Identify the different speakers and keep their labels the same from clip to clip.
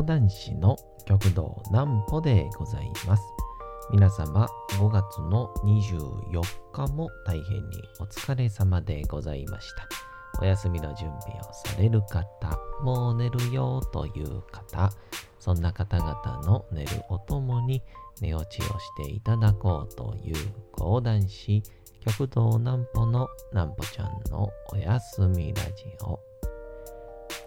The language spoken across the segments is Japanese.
Speaker 1: 講談師の極道南歩でございます。皆様、5月の24日も大変にお疲れ様でございました。お休みの準備をされる方、もう寝るよという方、そんな方々の寝るおともに寝落ちをしていただこうという講談師、極道南歩の南歩ちゃんのおやすみラジオ。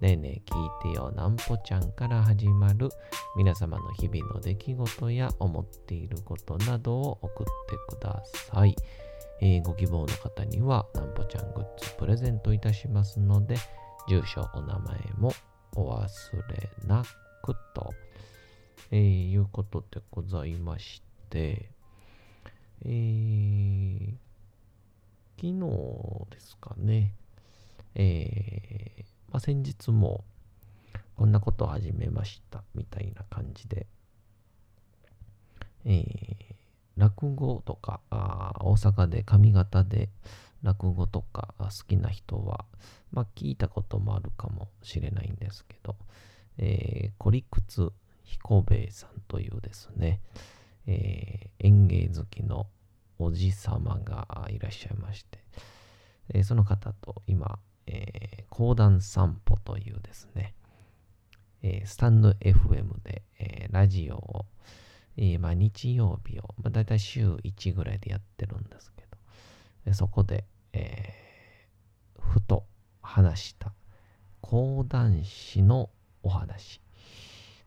Speaker 1: ねえねえ聞いてよなんぽちゃんから始まる皆様の日々の出来事や思っていることなどを送ってください。えーご希望の方にはなんぽちゃんグッズプレゼントいたしますので、住所、お名前もお忘れなくと、えーいうことでございまして、えー昨日ですかね、えーまあ、先日もこんなことを始めましたみたいな感じで、えー落語とかあ大阪で上方で落語とか好きな人は、まあ、聞いたこともあるかもしれないんですけど、えー、コリクツ彦兵衛さんというですね、えー演芸好きのおじさまがいらっしゃいまして、えーその方と今、えー講談散歩というですね、えースタンド FM で、えーラジオを、えーまあ、日曜日を、まあ、だいたい週1ぐらいでやってるんですけど、でそこで、えふと話した講談師のお話、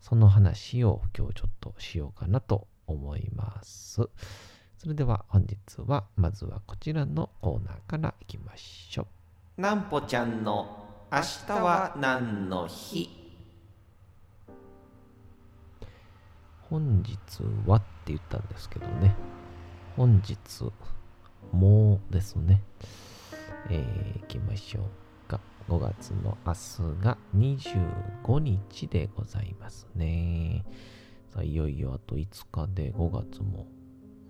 Speaker 1: その話を今日ちょっとしようかなと思います。それでは本日はまずはこちらのコーナーからいきましょう。なんぽちゃんの明日は何の日？本日はって言ったんですけどね。本日、もうですね。えー、行きましょうか。5月の明日が25日でございますね。さあ、いよいよあと5日で5月も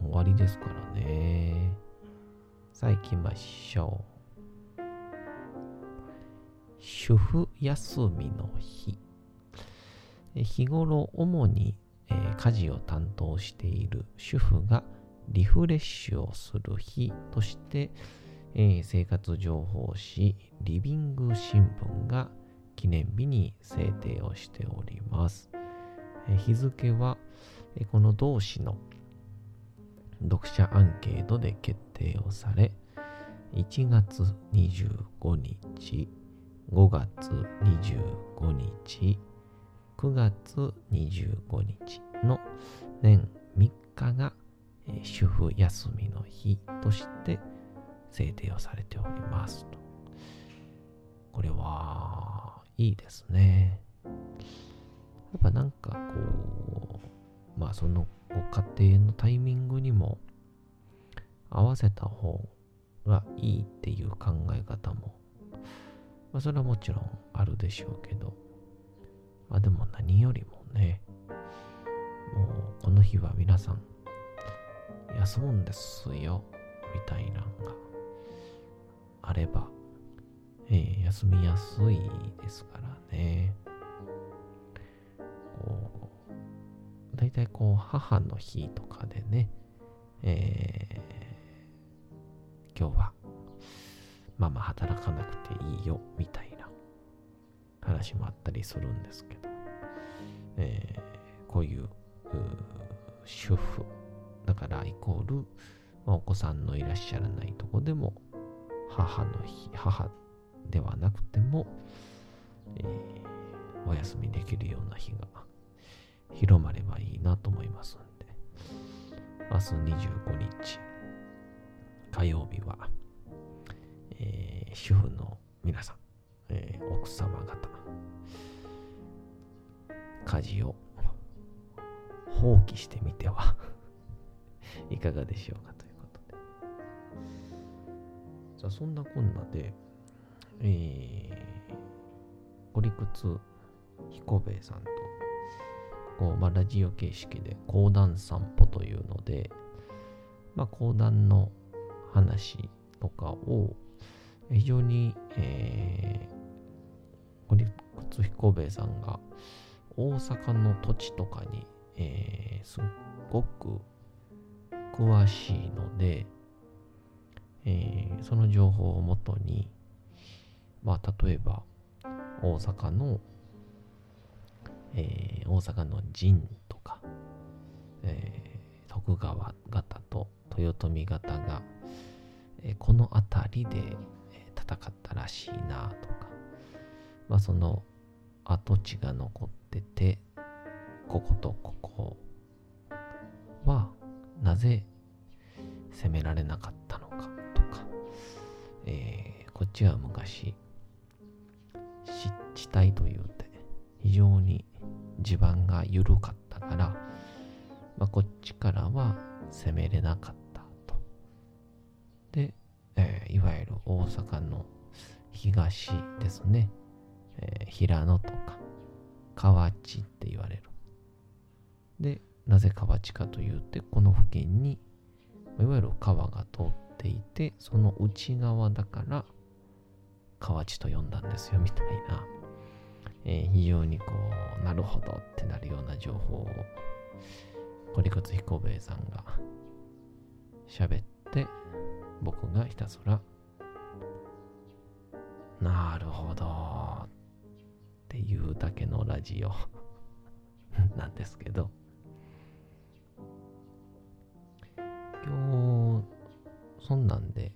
Speaker 1: 終わりですからね。さあ、行きましょう。主婦休みの日。日頃主に、え家事を担当している主婦がリフレッシュをする日として、えー生活情報誌リビング新聞が記念日に制定をしております。えー日付は、えこの同誌の読者アンケートで決定をされ、1月25日、5月25日、9月25日の年3日が、主婦休みの日として制定をされておりますと。これはいいですね。やっぱなんかこう、まあそのご家庭のタイミングにも合わせた方がいいっていう考え方も、まあそれはもちろんあるでしょうけど、まあでも何よりもね、もうこの日は皆さん休むんですよ、みたいなのがあれば、えー休みやすいですからね。こう、だいたいこう母の日とかでね、えー今日はママ働かなくていいよ、みたいな話もあったりするんですけど、えーこういう主婦だからイコール、まあお子さんのいらっしゃらないとこでも母の日母ではなくても、えーお休みできるような日が広まればいいなと思いますんで。明日25日火曜日は、えー主婦の皆さん、えー奥様方家事を放棄してみては いかがでしょうかということで。さあ、そんなこんなで、えー、ゴリクツ彦兵衛さんと、こう、まあ、ラジオ形式で講談散歩というので、まあ、講談の話とかを非常に、えー、ゴリクツ彦兵衛さんが大阪の土地とかに、えー、すっごく詳しいので、えー、その情報をもとに、まあ、例えば、大阪の、えー、大阪の陣とか、えー、徳川方と豊臣方が、えー、この辺りで戦ったらしいなとか、まあ、その跡地が残ってて、こことここはなぜ攻められなかったのかとか、えー、こっちは昔湿地帯というて非常に地盤が緩かったから、まあ、こっちからは攻めれなかったと。で、えー、いわゆる大阪の東ですね、えー、平野とか河内って言われる。で、なぜ河内かというと、この付近にいわゆる川が通っていて、その内側だから河内と呼んだんですよ、みたいな、えー、非常にこう、なるほどってなるような情報を、コリコツ彦兵衛さんが喋って、僕がひたすら、なるほど。っていうだけのラジオ。なんですけど、今日、そんなんで、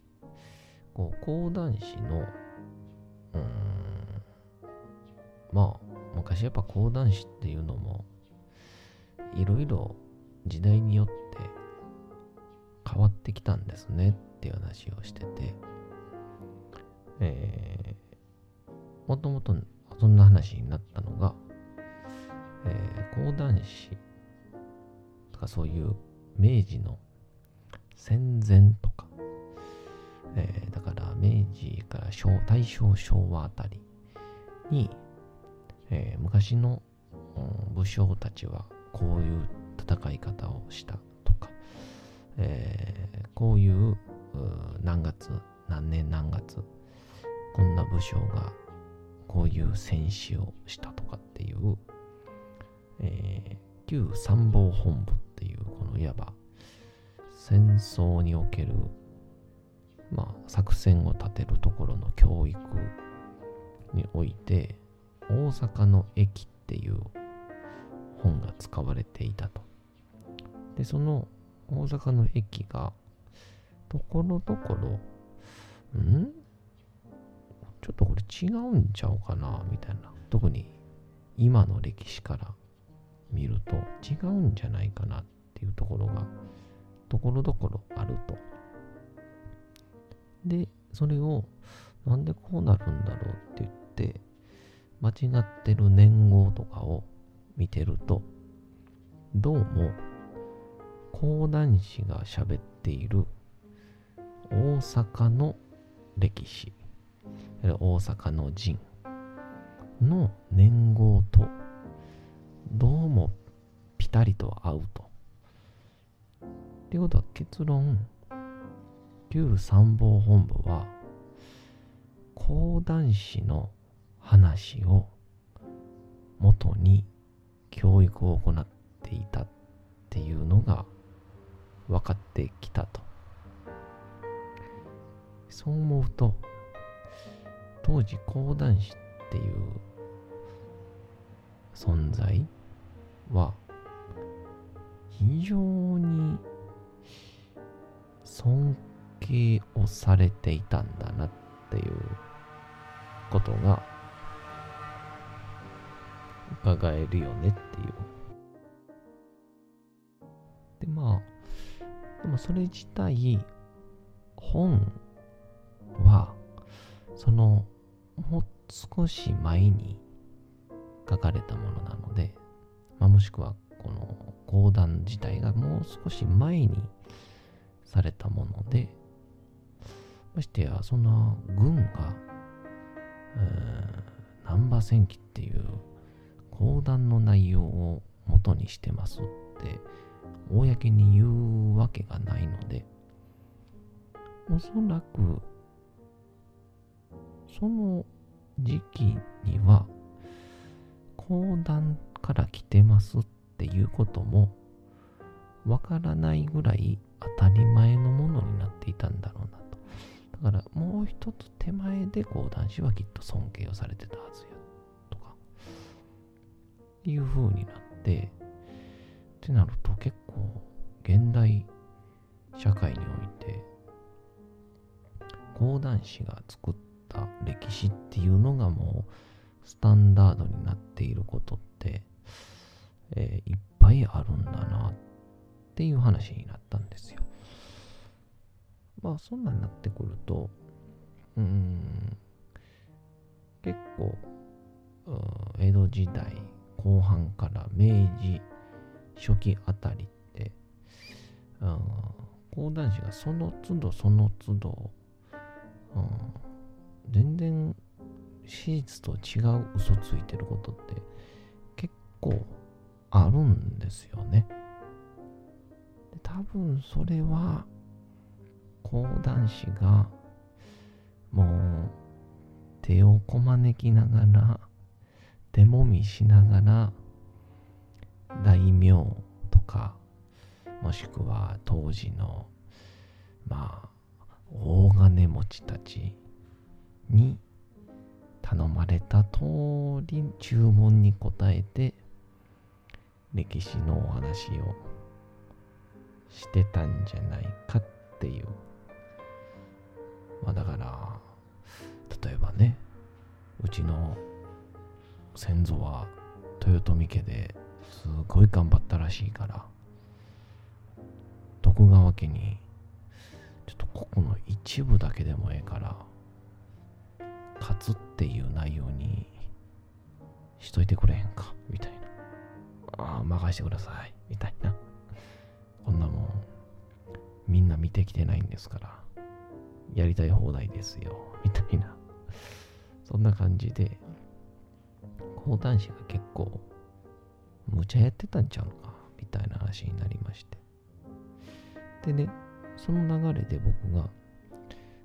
Speaker 1: こう、講談師の、うん、まあ、昔やっぱ講談師っていうのも、いろいろ時代によって変わってきたんですねっていう話をしてて、えー、もともとそんな話になったのが、えー、講談師とかそういう明治の戦前とか、えー、だから明治から大正昭和あたりに、えー、昔の、武将たちはこういう戦い方をした、えー、こういう何月何年何月こんな武将がこういう戦死をしたとかっていう、えー、旧参謀本部っていうこのいわば戦争における、まあ、作戦を立てるところの教育において、大阪の駅っていう本が使われていたと。で、その大阪の駅が、ところどころ、ん？ちょっとこれ違うんちゃうかなみたいな。特に今の歴史から見ると違うんじゃないかなっていうところがところどころあると。で、それをなんでこうなるんだろうって言って、間違ってる年号とかを見てると、どうも講談師が喋っている大阪の歴史、大阪の陣の年号とどうもピタリと合うと。っていうことは結論、旧参謀本部は、講談師の話を元に教育を行っていたっていうのが分かってきたと。そう思うと、当時講談師っていう存在は非常に尊敬をされていたんだなっていうことが伺えるよねっていう。もそれ自体、本は、その、もう少し前に書かれたものなので、まもしくはこの講談自体がもう少し前にされたもので、ましてや、そんな軍が、難波戦記っていう講談の内容を元にしてますって公に言うわけがないので、おそらくその時期には講談から来てますっていうこともわからないぐらい当たり前のものになっていたんだろうなと。だからもう一つ手前で講談師はきっと尊敬をされてたはずやとかいう風になってってなると結構現代社会において講談師が作った歴史っていうのがもうスタンダードになっていることって、えー、いっぱいあるんだなっていう話になったんですよ。まあそんなになってくると、うん、結構、江戸時代後半から明治初期あたりって、講談師がその都度その都度、うん、全然史実と違う嘘ついてることって結構あるんですよね。で多分それは講談師がもう手をこまねきながら手もみしながら大名とかもしくは当時のまあ大金持ちたちに頼まれた通り注文に応えて歴史のお話をしてたんじゃないかっていう。まあだから、例えばね、うちの先祖は豊臣家ですごい頑張ったらしいから、徳川家に、ちょっとここの一部だけでもええから、勝つっていう内容にしといてくれへんか、みたいな。ああ、任してください、みたいな。こんなもん、みんな見てきてないんですから。やりたい放題ですよ、みたいな。そんな感じで、講談師が結構、無茶やってたんちゃうか、みたいな話になりまして。でね、その流れで僕が、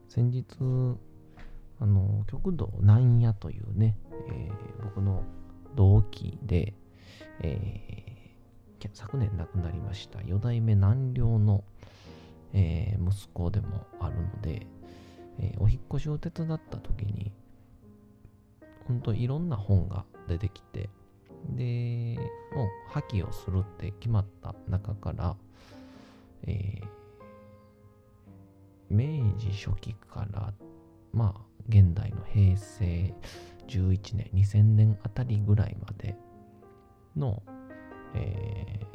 Speaker 1: 先日、あの、極道南野というね、えー、僕の同期で、えー、昨年亡くなりました四代目南陵の、えー、息子でもあるので、え、お引越しを手伝った時に、本当いろんな本が出てきて、で、もう破棄をするって決まった中から、えー、明治初期から、まあ、現代の平成11年、2000年あたりぐらいまでの、えー、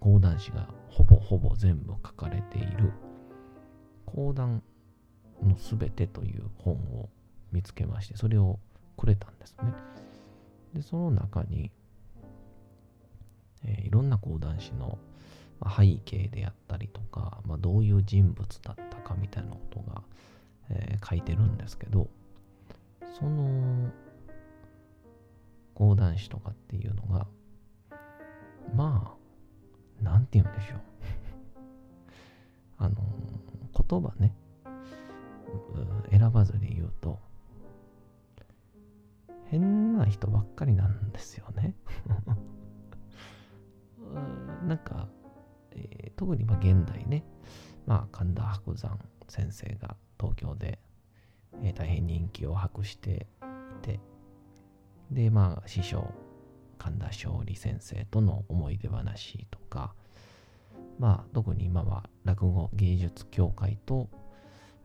Speaker 1: 講談師がほぼほぼ全部書かれている講談のすべてという本を見つけまして、それをくれたんですね。で、その中に、えー、いろんな講談師の背景であったりとか、まあ、どういう人物だったかみたいなことが、えー、書いてるんですけど、その講談師とかっていうのが、まあ、なんて言うんでしょう。あの、言葉ね、選ばずに言うと、変な人ばっかりなんですよね。なんか、えー、特にま現代ね、まあ、神田伯山先生が東京で、えー、大変人気を博していて、で、まあ、師匠、神田勝利先生との思い出話とか、まあ、特に今は落語芸術協会と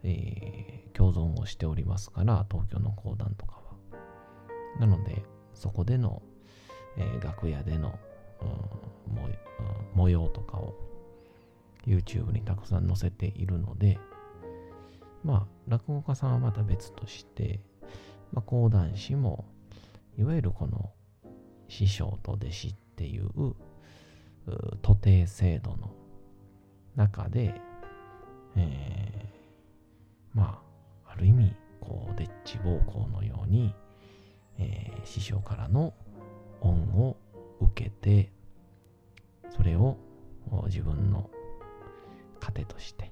Speaker 1: えー、共存をしておりますから、東京の講談。なので、そこでの、えー、楽屋での、うん、もうん、模様とかを YouTube にたくさん載せているので、まあ、落語家さんはまた別として、まあ、講談師も、いわゆるこの、師匠と弟子っていう徒弟制度の中で、えー、まあ、ある意味、こう、デッチ暴行のように、えー、師匠からの恩を受けて、それを自分の糧として、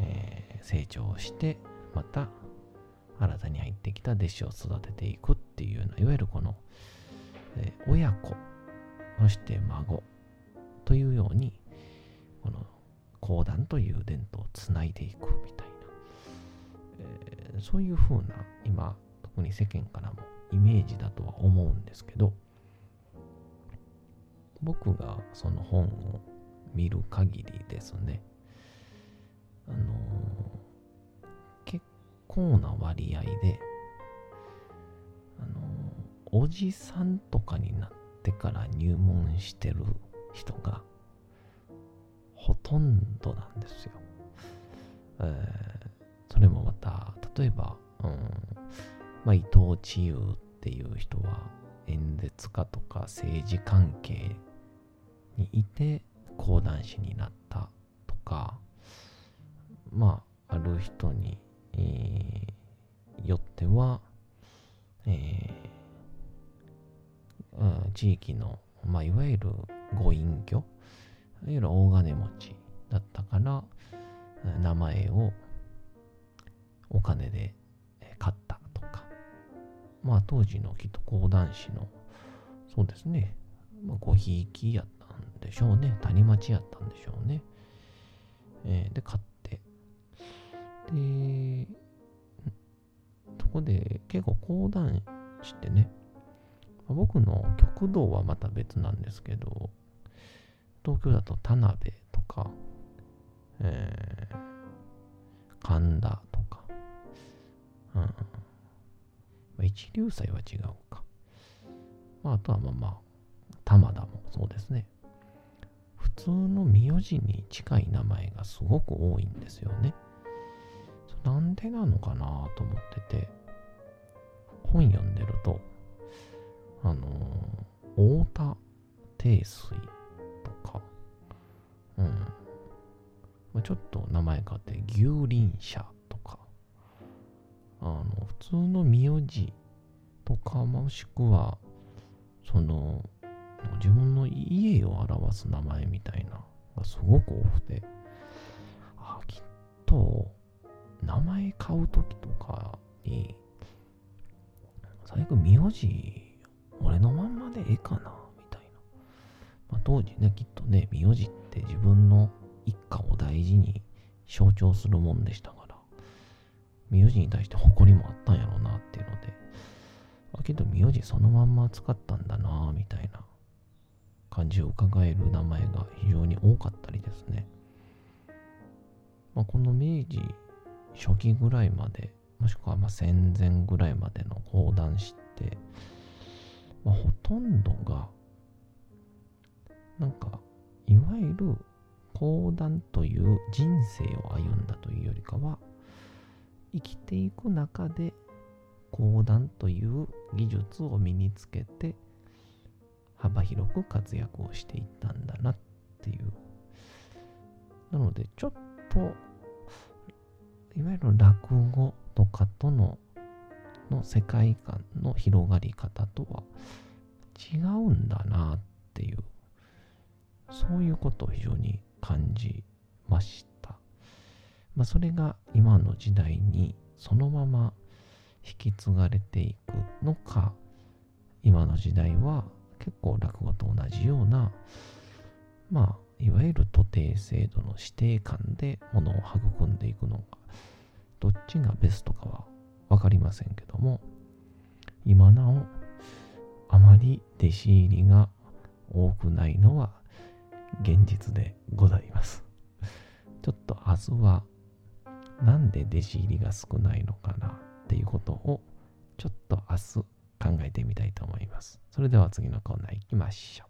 Speaker 1: えー、成長して、また新たに入ってきた弟子を育てていくっていうような、いわゆるこの、えー、親子、そして孫というように、この講談という伝統をつないでいくみたいな、えー、そういうふうな今特に世間からもイメージだとは思うんですけど僕がその本を見る限りですねあのー、結構な割合であのー、おじさんとかになってから入門してる人がほとんどなんですよ。えー、それもまた、例えば、うん、まあ、伊藤千優っていう人は演説家とか政治関係にいて講談師になったとか、まあ、ある人に、えー、よっては、えー、地域の、まあ、いわゆるご隠居、いわゆる大金持ちだったから、名前をお金で、まあ当時のきっと講談師の、そうですね、まあ、ごひいきやったんでしょうね。谷町やったんでしょうね。えー、で、買って。で、そこで結構講談師ってね、まあ僕の極道はまた別なんですけど、東京だと田辺とか、えー、神田とか、うん。まあ、一流祭は違うか。まあ、あとはまあまあ、玉田もそうですね。普通の名字に近い名前がすごく多いんですよね。なんでなのかなと思ってて、本読んでると、あのー、太田定水とかうん。ま、ちょっと名前変わって、牛輪車、あの、普通の名字とか、もしくは、その、自分の家を表す名前みたいながすごく多くて、あ、きっと、名前買うときとかに、最悪名字、俺のまんまでええかなまあ、当時ね、きっとね、名字って自分の一家を大事に象徴するもんでしたか、名字に対して誇りもあったんやろうなっていうので、あけど名字そのまんま使ったんだなみたいな感じを伺える名前が非常に多かったりですね。まあ、この明治初期ぐらいまで、もしくはま戦前ぐらいまでの講談師って、まあ、ほとんどがなんか、いわゆる講談という人生を歩んだというよりかは、生きていく中で講談という技術を身につけて幅広く活躍をしていったんだなっていう。なので、ちょっと、いわゆる落語とかとのの世界観の広がり方とは違うんだなっていうそういうことを非常に感じました。まあ、それが今の時代にそのまま引き継がれていくのか、今の時代は結構落語と同じような、まあ、いわゆる徒弟制度の指定感でものを育んでいくのか、どっちがベストかは分かりませんけども、今なお、あまり弟子入りが多くないのは現実でございます。ちょっと明日はなんで弟子入りが少ないのかなっていうことをちょっと明日考えてみたいと思います。それでは次のコーナー行きましょう。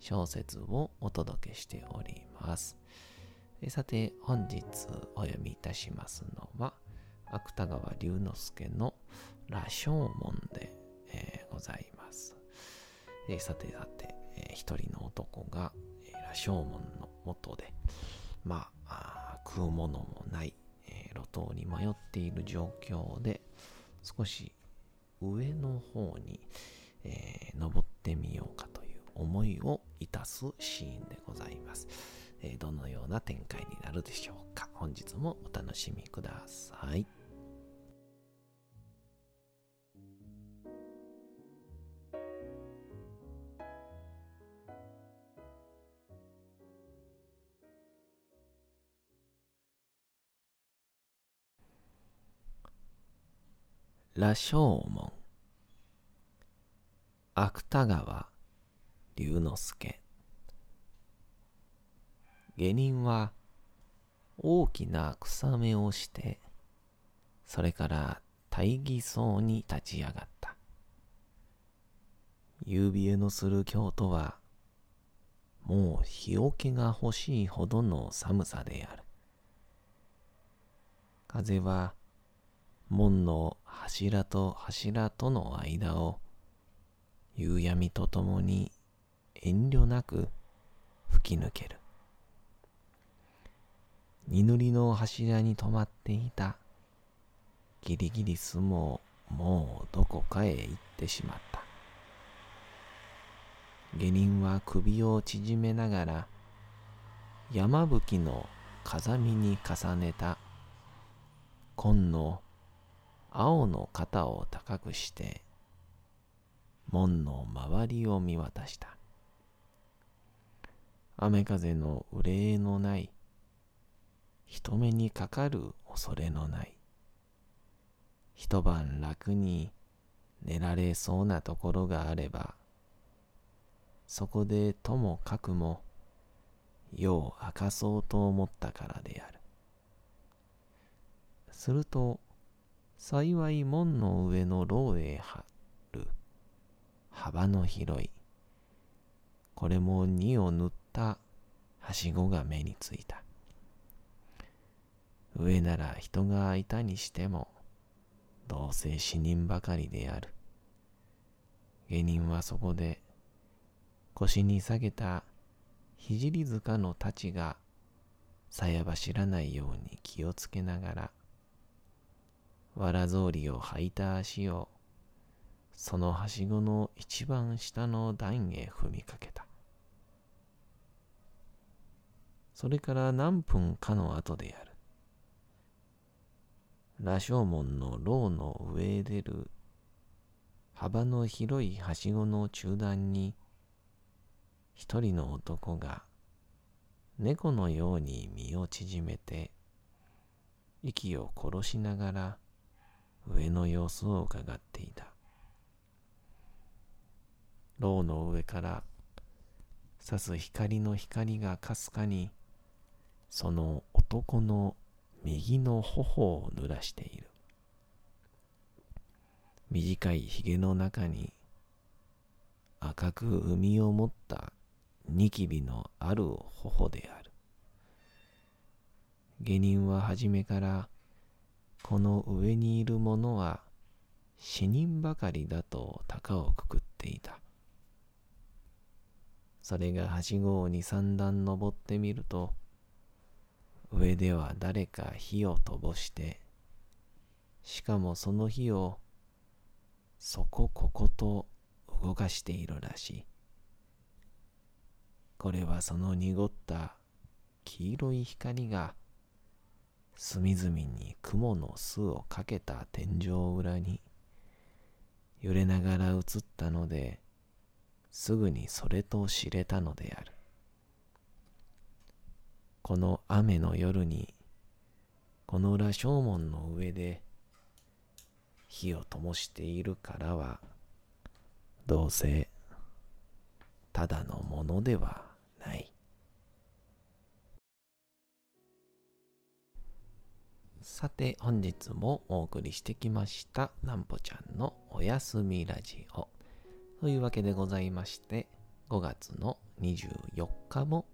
Speaker 1: 小説をお届けしております。さて、本日お読みいたしますのは、芥川龍之介の羅生門で、えー、ございます。えー、さてさて、えー、一人の男が、えー、羅生門の元で、まあ、あ食うものもない、えー、路頭に迷っている状況で、少し上の方に、えー、登ってみようかという思いをいたすシーンでございます。えー、どのような展開になるでしょうか。本日もお楽しみください。羅生門芥川龍之介。下人は大きな草目をしてそれから大義そうに立ち上がった。夕冷えのする京都はもう日よけが欲しいほどの寒さである。風は門の柱と柱との間を夕闇とともに遠慮なく吹き抜ける。二塗りの柱に止まっていたギリギリスももうどこかへ行ってしまった。下人は首を縮めながら山吹の風見に重ねた紺の青の肩を高くして門の周りを見渡した。雨風の憂いのない、人目にかかる恐れのない、一晩楽に寝られそうなところがあれば、そこでともかくも夜を明かそうと思ったからである。すると、幸い門の上の牢へ張る幅の広い、これも荷を塗ったはしごが目についた。上なら人がいたにしても、どうせ死人ばかりである。下人はそこで腰に下げた聖塚の太刀がさや走らないように気をつけながら、わら草履を履いた足をそのはしごの一番下の段へ踏みかけた。それから何分かの後である。羅生門の牢の上へ出る幅の広いはしごの中段に一人の男が猫のように身を縮めて息を殺しながら上の様子を伺っていた。牢の上から差す光の光がかすかにその男の右の頬を濡らしている。短いひげの中に赤く海を持ったニキビのある頬である。下人は初めからこの上にいる者は死人ばかりだと高をくくっていた。それがはしごを二三段登ってみると、上では誰か火を灯して、しかもその火をそこここと動かしているらしい。これはその濁った黄色い光が隅々に雲の巣をかけた天井裏に揺れながら映ったので、すぐにそれと知れたのである。この雨の夜に、この裏正門の上で火を灯しているからは、どうせ、ただのものではない。さて、本日もお送りしてきました、なんぽちゃんのおやすみラジオ。というわけでございまして、5月の24日も